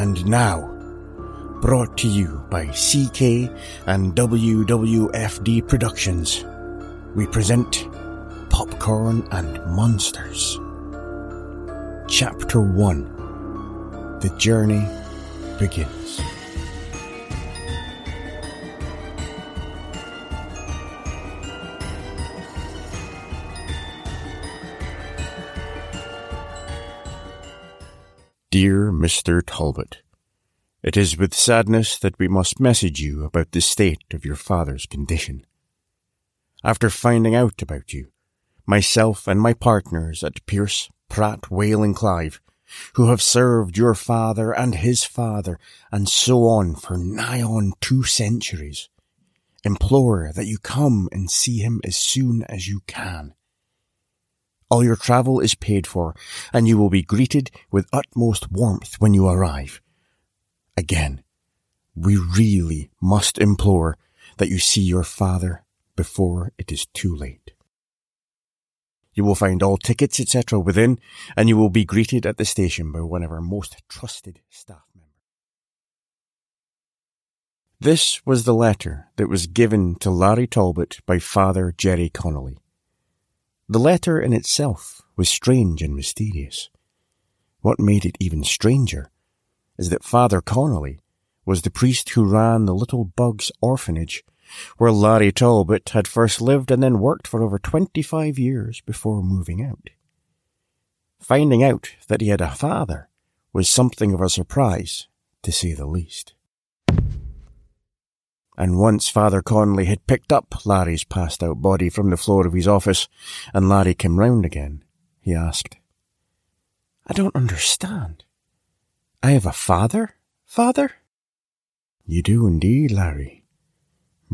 And now, brought to you by CK and WWFD Productions, we present Popcorn and Monsters. Chapter 1 The Journey Begins. Dear Mr. Talbot, It is with sadness that we must message you about the state of your father's condition. After finding out about you, myself and my partners at Pierce, Pratt, Whale and Clive, who have served your father and his father and so on for nigh on two centuries, implore that you come and see him as soon as you can. All your travel is paid for, and you will be greeted with utmost warmth when you arrive. Again, we really must implore that you see your father before it is too late. You will find all tickets, etc., within, and you will be greeted at the station by one of our most trusted staff members. This was the letter that was given to Larry Talbot by Father Jerry Connolly. The letter in itself was strange and mysterious. What made it even stranger is that Father Connolly was the priest who ran the Little Bugs orphanage, where Larry Talbot had first lived and then worked for over 25 years before moving out. Finding out that he had a father was something of a surprise, to say the least and once Father Connolly had picked up Larry's passed out body from the floor of his office, and Larry came round again, he asked, I don't understand. I have a father, father? You do indeed, Larry.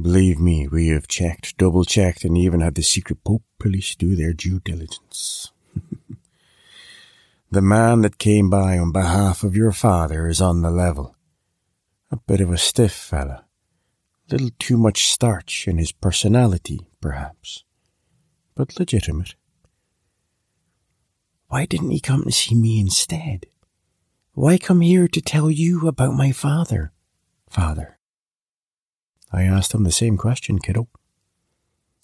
Believe me, we have checked, double checked, and even had the secret Pope police do their due diligence. the man that came by on behalf of your father is on the level. A bit of a stiff fella little too much starch in his personality, perhaps, but legitimate. Why didn't he come to see me instead? Why come here to tell you about my father, father? I asked him the same question, kiddo.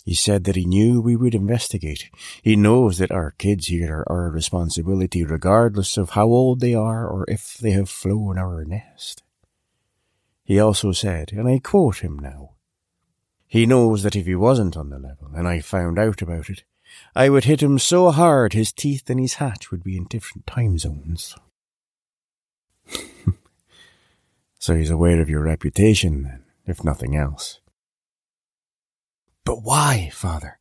He said that he knew we would investigate. He knows that our kids here are our responsibility regardless of how old they are or if they have flown our nest. He also said, and I quote him now, he knows that if he wasn't on the level, and I found out about it, I would hit him so hard his teeth and his hatch would be in different time zones. so he's aware of your reputation, then, if nothing else. But why, father?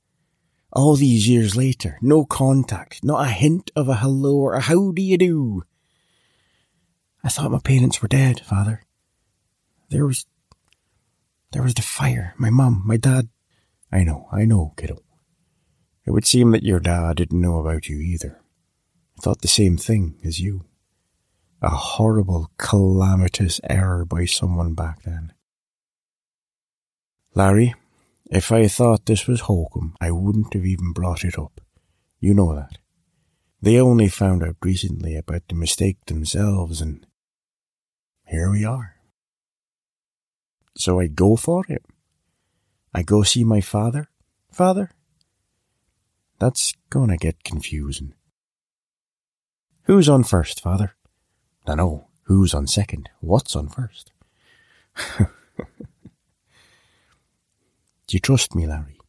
All these years later, no contact, not a hint of a hello or a how do you do. I thought my parents were dead, father. There was. There was the fire. My mum, my dad. I know, I know, kiddo. It would seem that your dad didn't know about you either. I thought the same thing as you. A horrible, calamitous error by someone back then. Larry, if I thought this was hokum, I wouldn't have even brought it up. You know that. They only found out recently about the mistake themselves, and here we are. So I go for it. I go see my father. Father? That's gonna get confusing. Who's on first, father? I know. Who's on second? What's on first? do you trust me, Larry?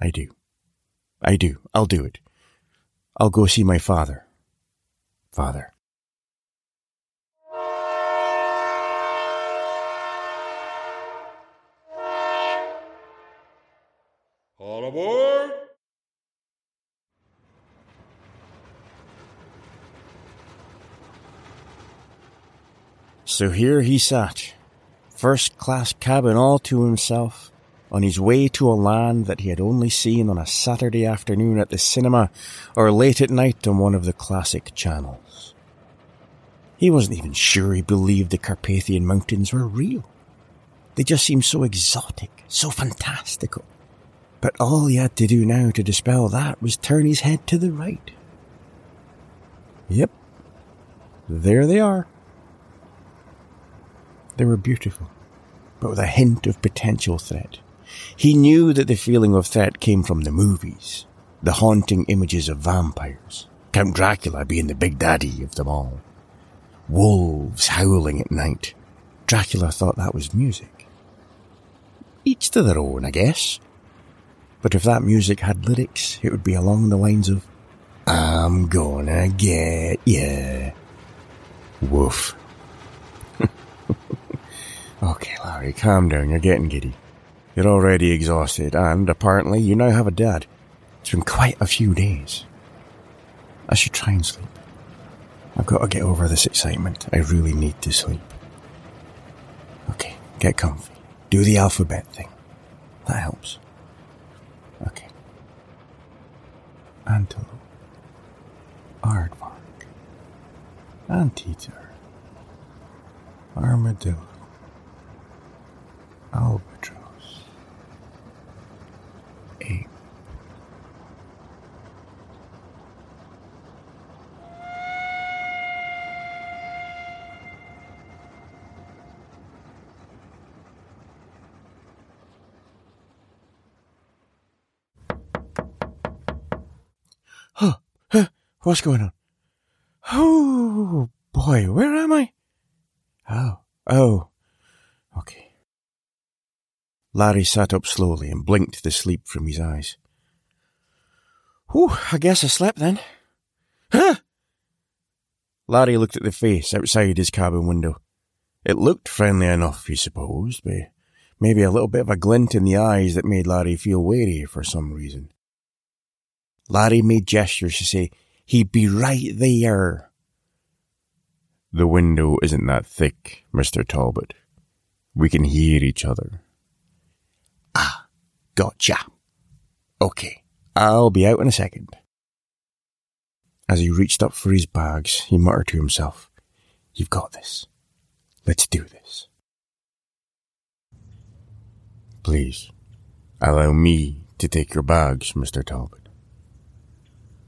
I do. I do. I'll do it. I'll go see my father. Father. All aboard! So here he sat, first class cabin all to himself, on his way to a land that he had only seen on a Saturday afternoon at the cinema or late at night on one of the classic channels. He wasn't even sure he believed the Carpathian Mountains were real. They just seemed so exotic, so fantastical. But all he had to do now to dispel that was turn his head to the right. Yep. there they are. They were beautiful, but with a hint of potential threat. He knew that the feeling of threat came from the movies, the haunting images of vampires, Count Dracula being the big daddy of them all. Wolves howling at night. Dracula thought that was music. Each to their own, I guess. But if that music had lyrics, it would be along the lines of, I'm gonna get ya. Woof. okay, Larry, calm down. You're getting giddy. You're already exhausted, and apparently you now have a dad. It's been quite a few days. I should try and sleep. I've got to get over this excitement. I really need to sleep. Okay, get comfy. Do the alphabet thing. That helps. Okay. Antelope. Aardvark. Anteater. Armadillo. Albatross. What's going on? Oh boy, where am I? Oh, oh, okay. Larry sat up slowly and blinked the sleep from his eyes. Whew, I guess I slept then. Huh! Larry looked at the face outside his cabin window. It looked friendly enough, he supposed, but maybe a little bit of a glint in the eyes that made Larry feel wary for some reason. Larry made gestures to say he'd be right there. The window isn't that thick, Mr. Talbot. We can hear each other. Ah, gotcha. Okay, I'll be out in a second. As he reached up for his bags, he muttered to himself, You've got this. Let's do this. Please, allow me to take your bags, Mr. Talbot.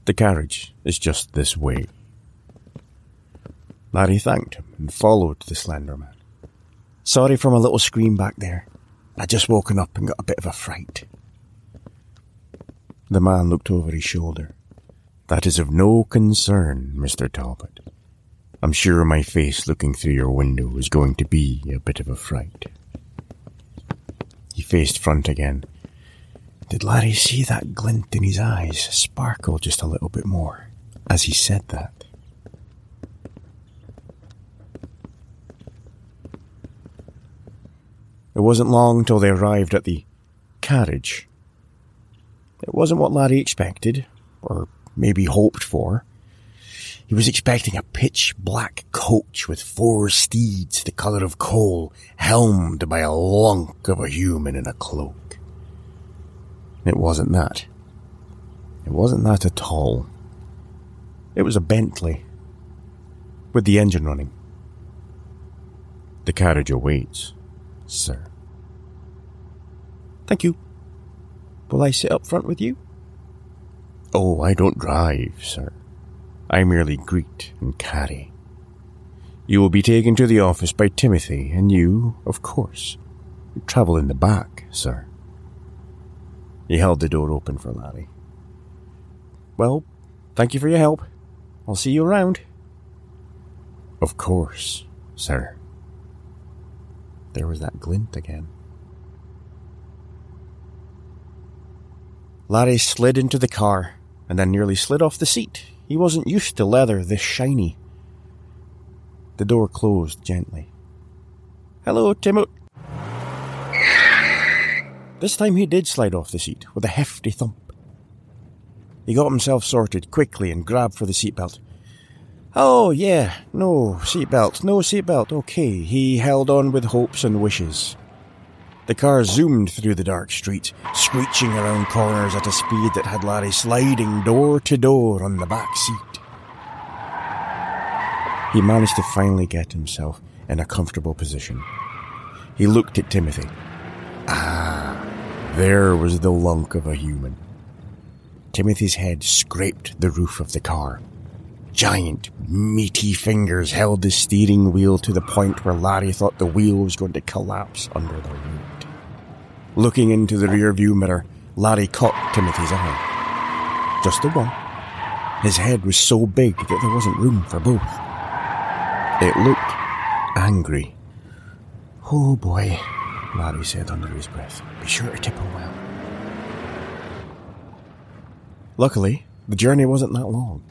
The carriage is just this way. Larry thanked him and followed the slender man. Sorry for my little scream back there. I'd just woken up and got a bit of a fright. The man looked over his shoulder. That is of no concern, Mr. Talbot. I'm sure my face looking through your window is going to be a bit of a fright. He faced front again. Did Larry see that glint in his eyes sparkle just a little bit more as he said that? It wasn't long till they arrived at the carriage. It wasn't what Larry expected, or maybe hoped for. He was expecting a pitch black coach with four steeds the colour of coal, helmed by a lunk of a human in a cloak. It wasn't that. It wasn't that at all. It was a Bentley, with the engine running. The carriage awaits, sir. Thank you. Will I sit up front with you? Oh, I don't drive, sir. I merely greet and carry. You will be taken to the office by Timothy, and you, of course, travel in the back, sir. He held the door open for Larry. Well, thank you for your help. I'll see you around. Of course, sir. There was that glint again. Larry slid into the car and then nearly slid off the seat. He wasn't used to leather this shiny. The door closed gently. Hello, Timot. This time he did slide off the seat with a hefty thump. He got himself sorted quickly and grabbed for the seatbelt. Oh, yeah, no seatbelt, no seatbelt, okay. He held on with hopes and wishes. The car zoomed through the dark street, screeching around corners at a speed that had Larry sliding door to door on the back seat. He managed to finally get himself in a comfortable position. He looked at Timothy. Ah, there was the lunk of a human. Timothy's head scraped the roof of the car. Giant, meaty fingers held the steering wheel to the point where Larry thought the wheel was going to collapse under the weight. Looking into the rear-view mirror, Larry caught Timothy's eye. Just the one. His head was so big that there wasn't room for both. It looked angry. Oh boy, Larry said under his breath. Be sure to tip him well. Luckily, the journey wasn't that long.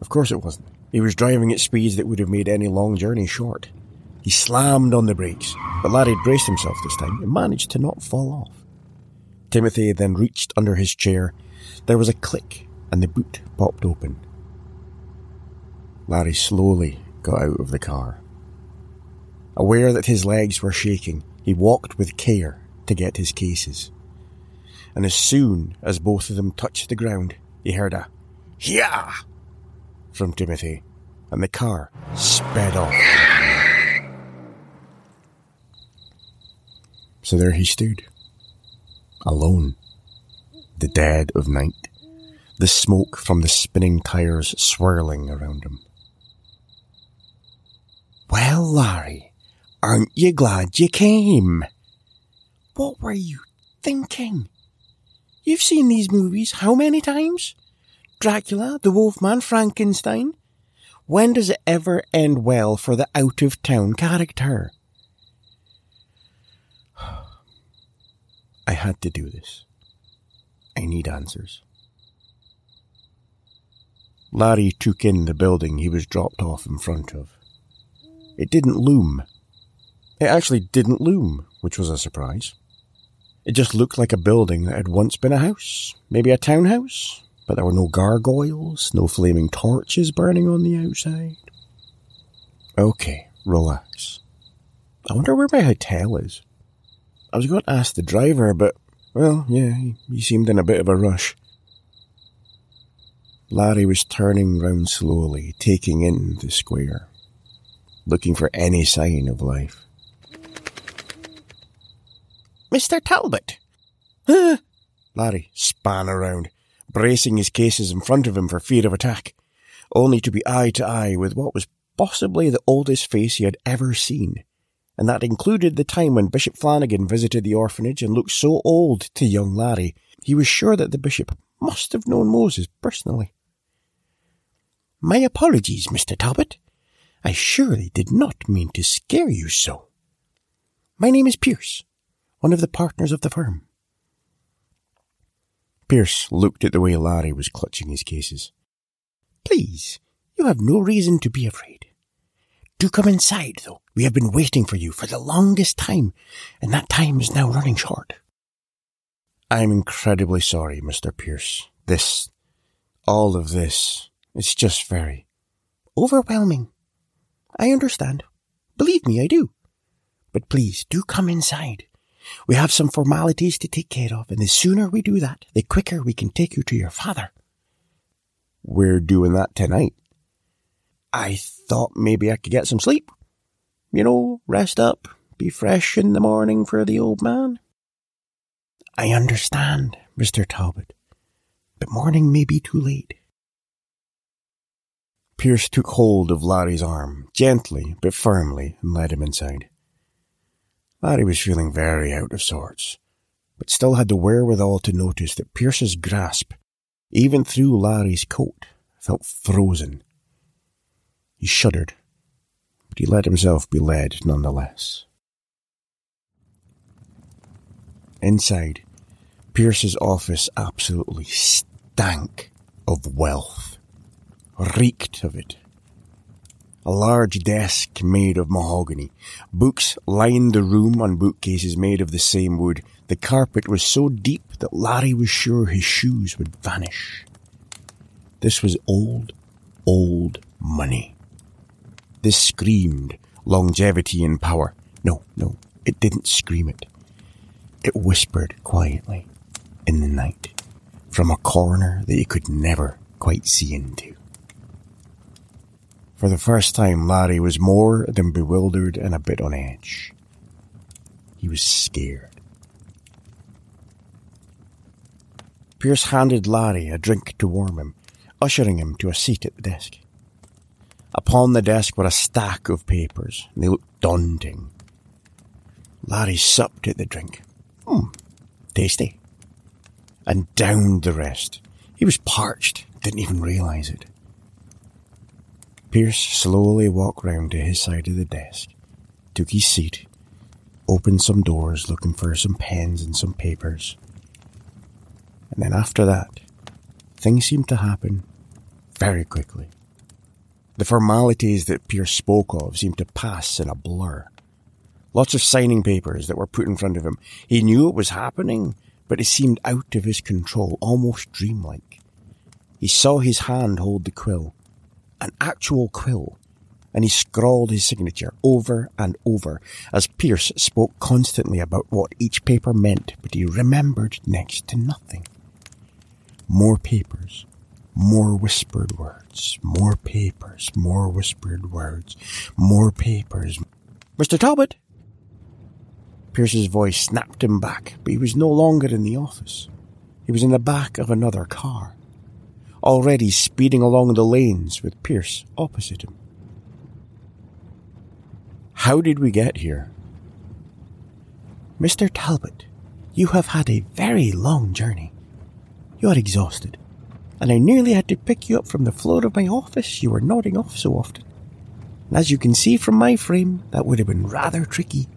Of course it wasn't. He was driving at speeds that would have made any long journey short. He slammed on the brakes, but Larry braced himself this time and managed to not fall off. Timothy then reached under his chair. There was a click, and the boot popped open. Larry slowly got out of the car. Aware that his legs were shaking, he walked with care to get his cases. And as soon as both of them touched the ground, he heard a "Yeah!" from Timothy, and the car sped off. So there he stood, alone, the dead of night, the smoke from the spinning tires swirling around him. Well, Larry, aren't you glad you came? What were you thinking? You've seen these movies how many times? Dracula, the Wolfman, Frankenstein. When does it ever end well for the out of town character? I had to do this. I need answers. Larry took in the building he was dropped off in front of. It didn't loom. It actually didn't loom, which was a surprise. It just looked like a building that had once been a house, maybe a townhouse, but there were no gargoyles, no flaming torches burning on the outside. Okay, relax. I wonder where my hotel is. I was going to ask the driver, but, well, yeah, he, he seemed in a bit of a rush. Larry was turning round slowly, taking in the square, looking for any sign of life. Mr. Talbot! Larry span around, bracing his cases in front of him for fear of attack, only to be eye to eye with what was possibly the oldest face he had ever seen. And that included the time when Bishop Flanagan visited the orphanage and looked so old to young Larry, he was sure that the bishop must have known Moses personally. My apologies, Mr. Talbot. I surely did not mean to scare you so. My name is Pierce, one of the partners of the firm. Pierce looked at the way Larry was clutching his cases. Please, you have no reason to be afraid. Do come inside, though. We have been waiting for you for the longest time, and that time is now running short. I'm incredibly sorry, Mr. Pierce. This, all of this, it's just very overwhelming. I understand. Believe me, I do. But please do come inside. We have some formalities to take care of, and the sooner we do that, the quicker we can take you to your father. We're doing that tonight. I thought maybe I could get some sleep. You know, rest up, be fresh in the morning for the old man. I understand, Mr. Talbot, but morning may be too late. Pierce took hold of Larry's arm, gently but firmly, and led him inside. Larry was feeling very out of sorts, but still had the wherewithal to notice that Pierce's grasp, even through Larry's coat, felt frozen. He shuddered, but he let himself be led nonetheless. Inside, Pierce's office absolutely stank of wealth, reeked of it. A large desk made of mahogany. Books lined the room on bookcases made of the same wood. The carpet was so deep that Larry was sure his shoes would vanish. This was old, old money. This screamed longevity and power. No, no, it didn't scream it. It whispered quietly in the night from a corner that you could never quite see into. For the first time, Larry was more than bewildered and a bit on edge. He was scared. Pierce handed Larry a drink to warm him, ushering him to a seat at the desk. Upon the desk were a stack of papers. They looked daunting. Larry supped at the drink. Hmm, tasty. And downed the rest. He was parched, didn't even realise it. Pierce slowly walked round to his side of the desk, took his seat, opened some doors looking for some pens and some papers. And then after that, things seemed to happen very quickly. The formalities that Pierce spoke of seemed to pass in a blur. Lots of signing papers that were put in front of him. He knew it was happening, but it seemed out of his control, almost dreamlike. He saw his hand hold the quill, an actual quill, and he scrawled his signature over and over as Pierce spoke constantly about what each paper meant, but he remembered next to nothing. More papers, more whispered words, more papers, more whispered words, more papers. Mr. Talbot! Pierce's voice snapped him back, but he was no longer in the office. He was in the back of another car, already speeding along the lanes with Pierce opposite him. How did we get here? Mr. Talbot, you have had a very long journey. You are exhausted and I nearly had to pick you up from the floor of my office. You were nodding off so often. And as you can see from my frame, that would have been rather tricky.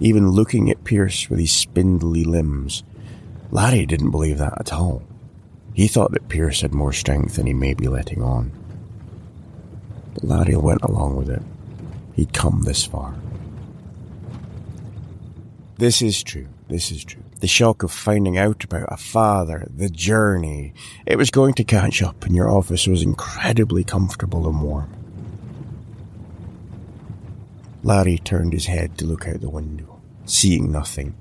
Even looking at Pierce with his spindly limbs, Larry didn't believe that at all. He thought that Pierce had more strength than he may be letting on. But Larry went along with it. He'd come this far. This is true. This is true. The shock of finding out about a father, the journey, it was going to catch up, and your office was incredibly comfortable and warm. Larry turned his head to look out the window, seeing nothing.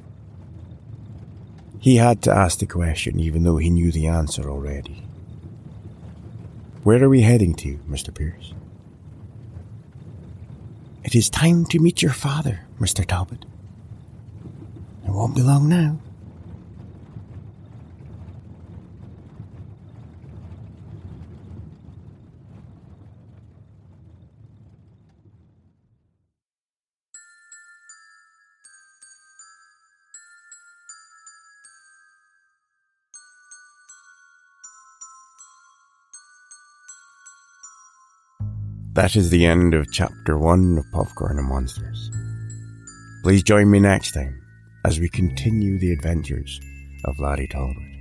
He had to ask the question, even though he knew the answer already. Where are we heading to, Mr. Pierce? It is time to meet your father, Mr. Talbot. It won't be long now. That is the end of chapter one of Popcorn and Monsters. Please join me next time as we continue the adventures of Larry Talbot.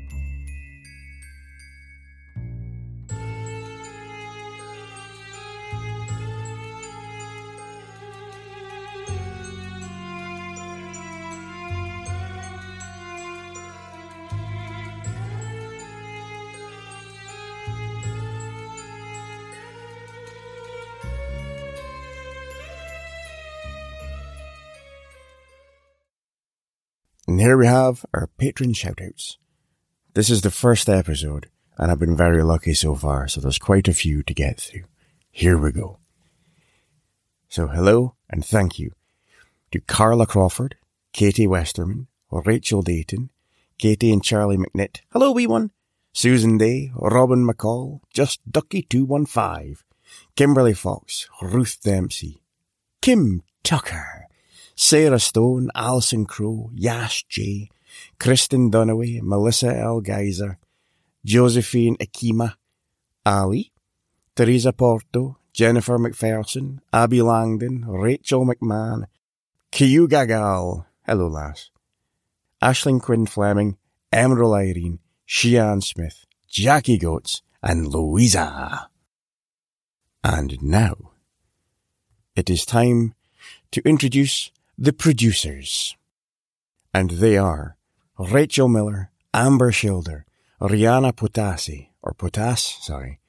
Here we have our patron shoutouts. This is the first episode, and I've been very lucky so far, so there's quite a few to get through. Here we go. So hello and thank you to Carla Crawford, Katie Westerman, Rachel Dayton, Katie and Charlie McNitt. Hello, wee one. Susan Day, Robin McCall, Just Ducky215, Kimberly Fox, Ruth Dempsey, Kim Tucker, Sarah Stone, Alison Crow, Yash J, Kristen Dunaway, Melissa L. Geyser, Josephine Akima, Ali, Teresa Porto, Jennifer McPherson, Abby Langdon, Rachel McMahon, Kiyu Gagal, hello lass, Ashlyn Quinn Fleming, Emerald Irene, Sheehan Smith, Jackie Goats, and Louisa. And now, it is time to introduce the producers. And they are Rachel Miller, Amber Schilder, Rihanna Potasi, or Potas, sorry,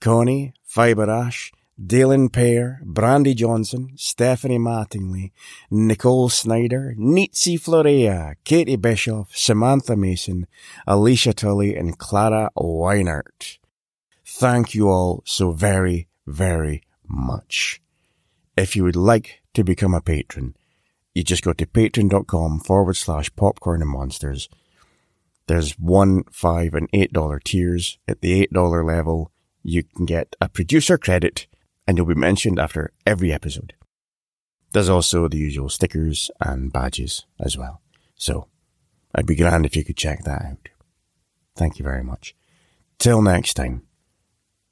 Connie Fiberash, Dylan Pear, Brandy Johnson, Stephanie Mattingly, Nicole Snyder, Nitsi Florea, Katie Bischoff, Samantha Mason, Alicia Tully, and Clara Weinert. Thank you all so very, very much. If you would like to become a patron, you just go to patreon.com forward slash popcorn and monsters. There's one, five, and eight dollar tiers. At the eight dollar level, you can get a producer credit and you'll be mentioned after every episode. There's also the usual stickers and badges as well. So I'd be grand if you could check that out. Thank you very much. Till next time,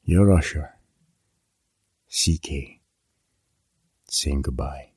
your Usher, CK, saying goodbye.